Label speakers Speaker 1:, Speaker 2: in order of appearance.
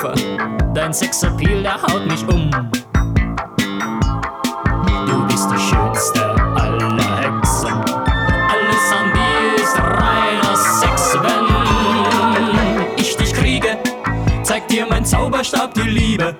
Speaker 1: Sofa. Dein Sexappeal, der haut mich um. Du bist die schönste aller Hexen. Alles an dir ist reiner Sex. Wenn ich dich kriege, zeig dir mein Zauberstab die Liebe.